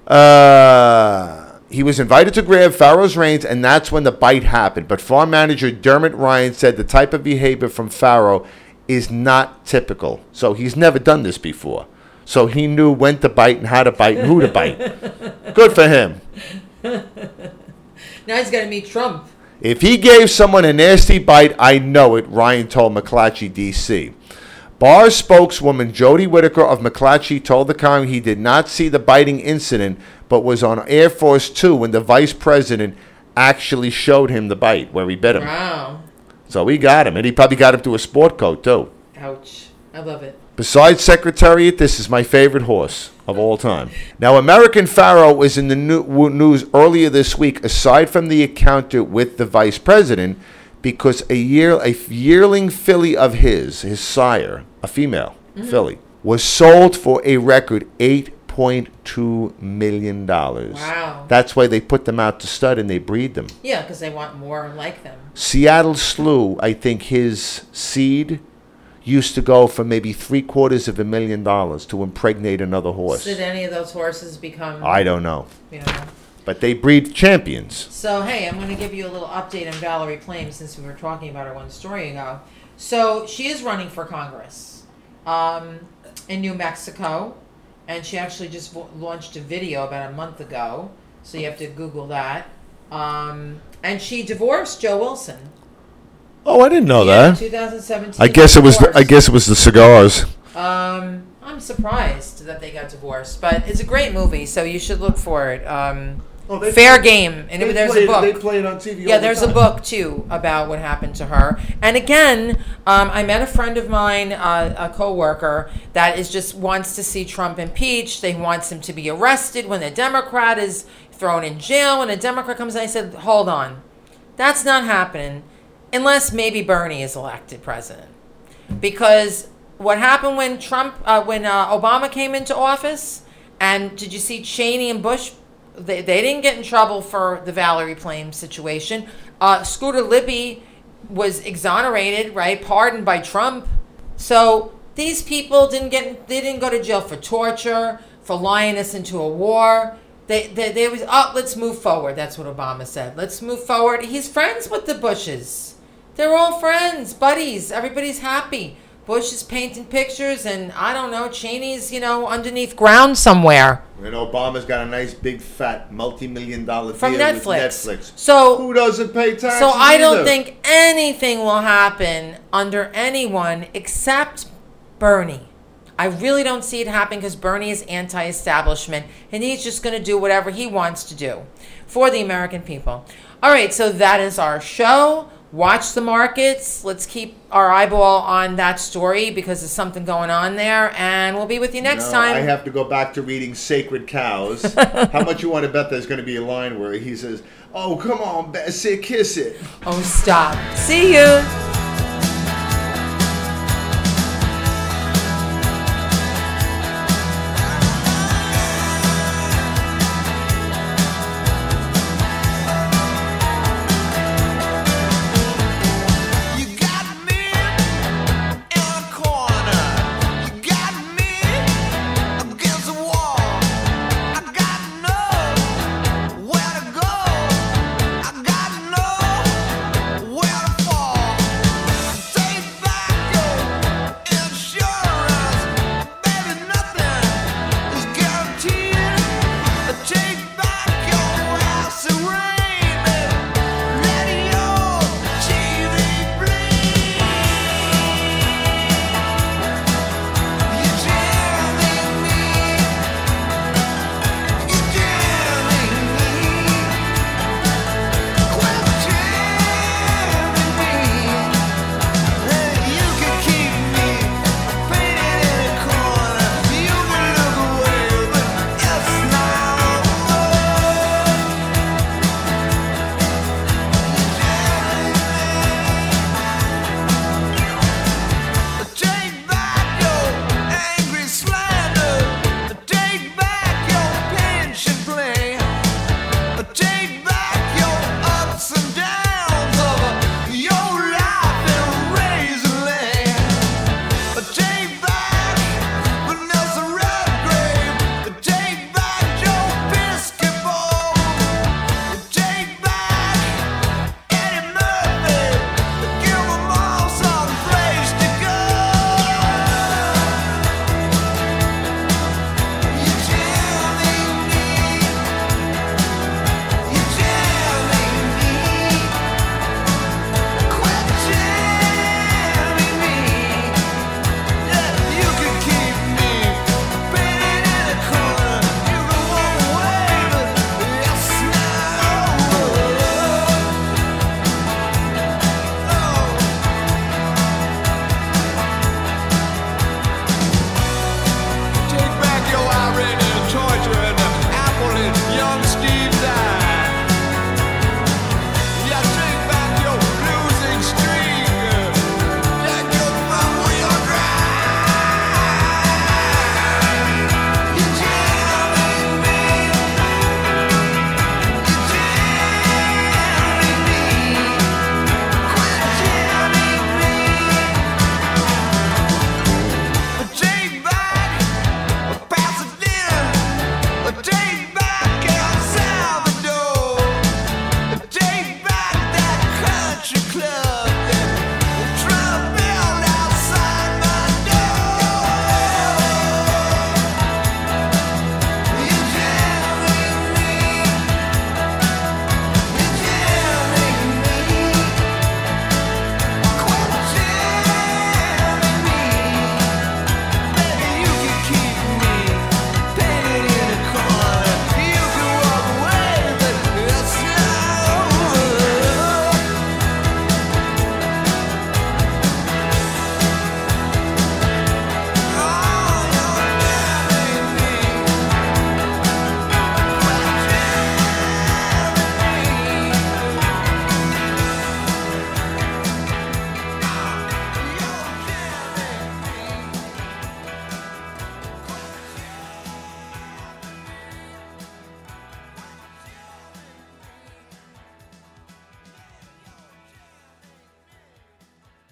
Uh, he was invited to grab Pharoah's reins, and that's when the bite happened. But farm manager Dermot Ryan said the type of behavior from Farrow is not typical. So he's never done this before. So he knew when to bite and how to bite and who to bite. <laughs> Good for him. Now he's going to meet Trump. If he gave someone a nasty bite, I know it, Ryan told McClatchy, D.C. Barr spokeswoman Jody Whittaker of McClatchy told the Congress he did not see the biting incident, but was on Air Force Two when the vice president actually showed him the bite where he bit him. Wow. So he got him, and he probably got him to a sport coat too. Ouch. I love it. Besides Secretariat, this is my favorite horse of all time. Now, American Pharoah was in the new- news earlier this week, aside from the encounter with the vice president, because a year a yearling filly of his, his sire, a female mm-hmm. filly, was sold for a record eight point two million dollars. Wow. That's why they put them out to stud and they breed them. Yeah, because they want more like them. Seattle Slew, I think his seed used to go for maybe three quarters of a million dollars to impregnate another horse. Did any of those horses become, I don't know. you know? But they breed champions. So, hey, I'm going to give you a little update on Valerie Plame since we were talking about her one story ago. So, she is running for Congress um, in New Mexico, and she actually just vo- launched a video about a month ago. So, you have to Google that. Um, and she divorced Joe Wilson. Oh, I didn't know Yeah, that. 2017. I guess it was. The, I divorced. guess it was the cigars. Um, I'm surprised that they got divorced, but it's a great movie, so you should look for it. Um, Oh, they Fair play- Game, and it, there's a book. They play it on TV. Yeah, there's a book too about what happened to her. And again, um, I met a friend of mine, uh, a coworker, that is just wants to see Trump impeached. They wants him to be arrested when a Democrat is thrown in jail. When a Democrat comes in, I said, "Hold on, that's not happening, unless maybe Bernie is elected president." Because what happened when Trump, uh, when uh, Obama came into office, and did you see Cheney and Bush? They, they didn't get in trouble for the Valerie Plame situation. Uh, Scooter Libby was exonerated, right, pardoned by Trump. So these people didn't get they didn't go to jail for torture, for lying us into a war. They, they, they was oh let's move forward. That's what Obama said. Let's move forward. He's friends with the Bushes. They're all friends, buddies. Everybody's happy. Bush is painting pictures, and I don't know. Cheney's, you know, underneath ground somewhere And Obama's got a nice big fat multi-million dollar from deal with Netflix. Netflix. So Who doesn't pay taxes? So I don't either? think anything will happen under anyone except Bernie. I really don't see it happening because Bernie is anti-establishment and he's just going to do whatever he wants to do for the American people. All right, so that is our show. Watch the markets. Let's keep our eyeball on that story because there's something going on there, and we'll be with you next No, time. I have to go back to reading Sacred Cows. <laughs> How much you want to bet there's going to be a line where he says, "Oh, come on, Bessie, kiss it." oh, stop. See you.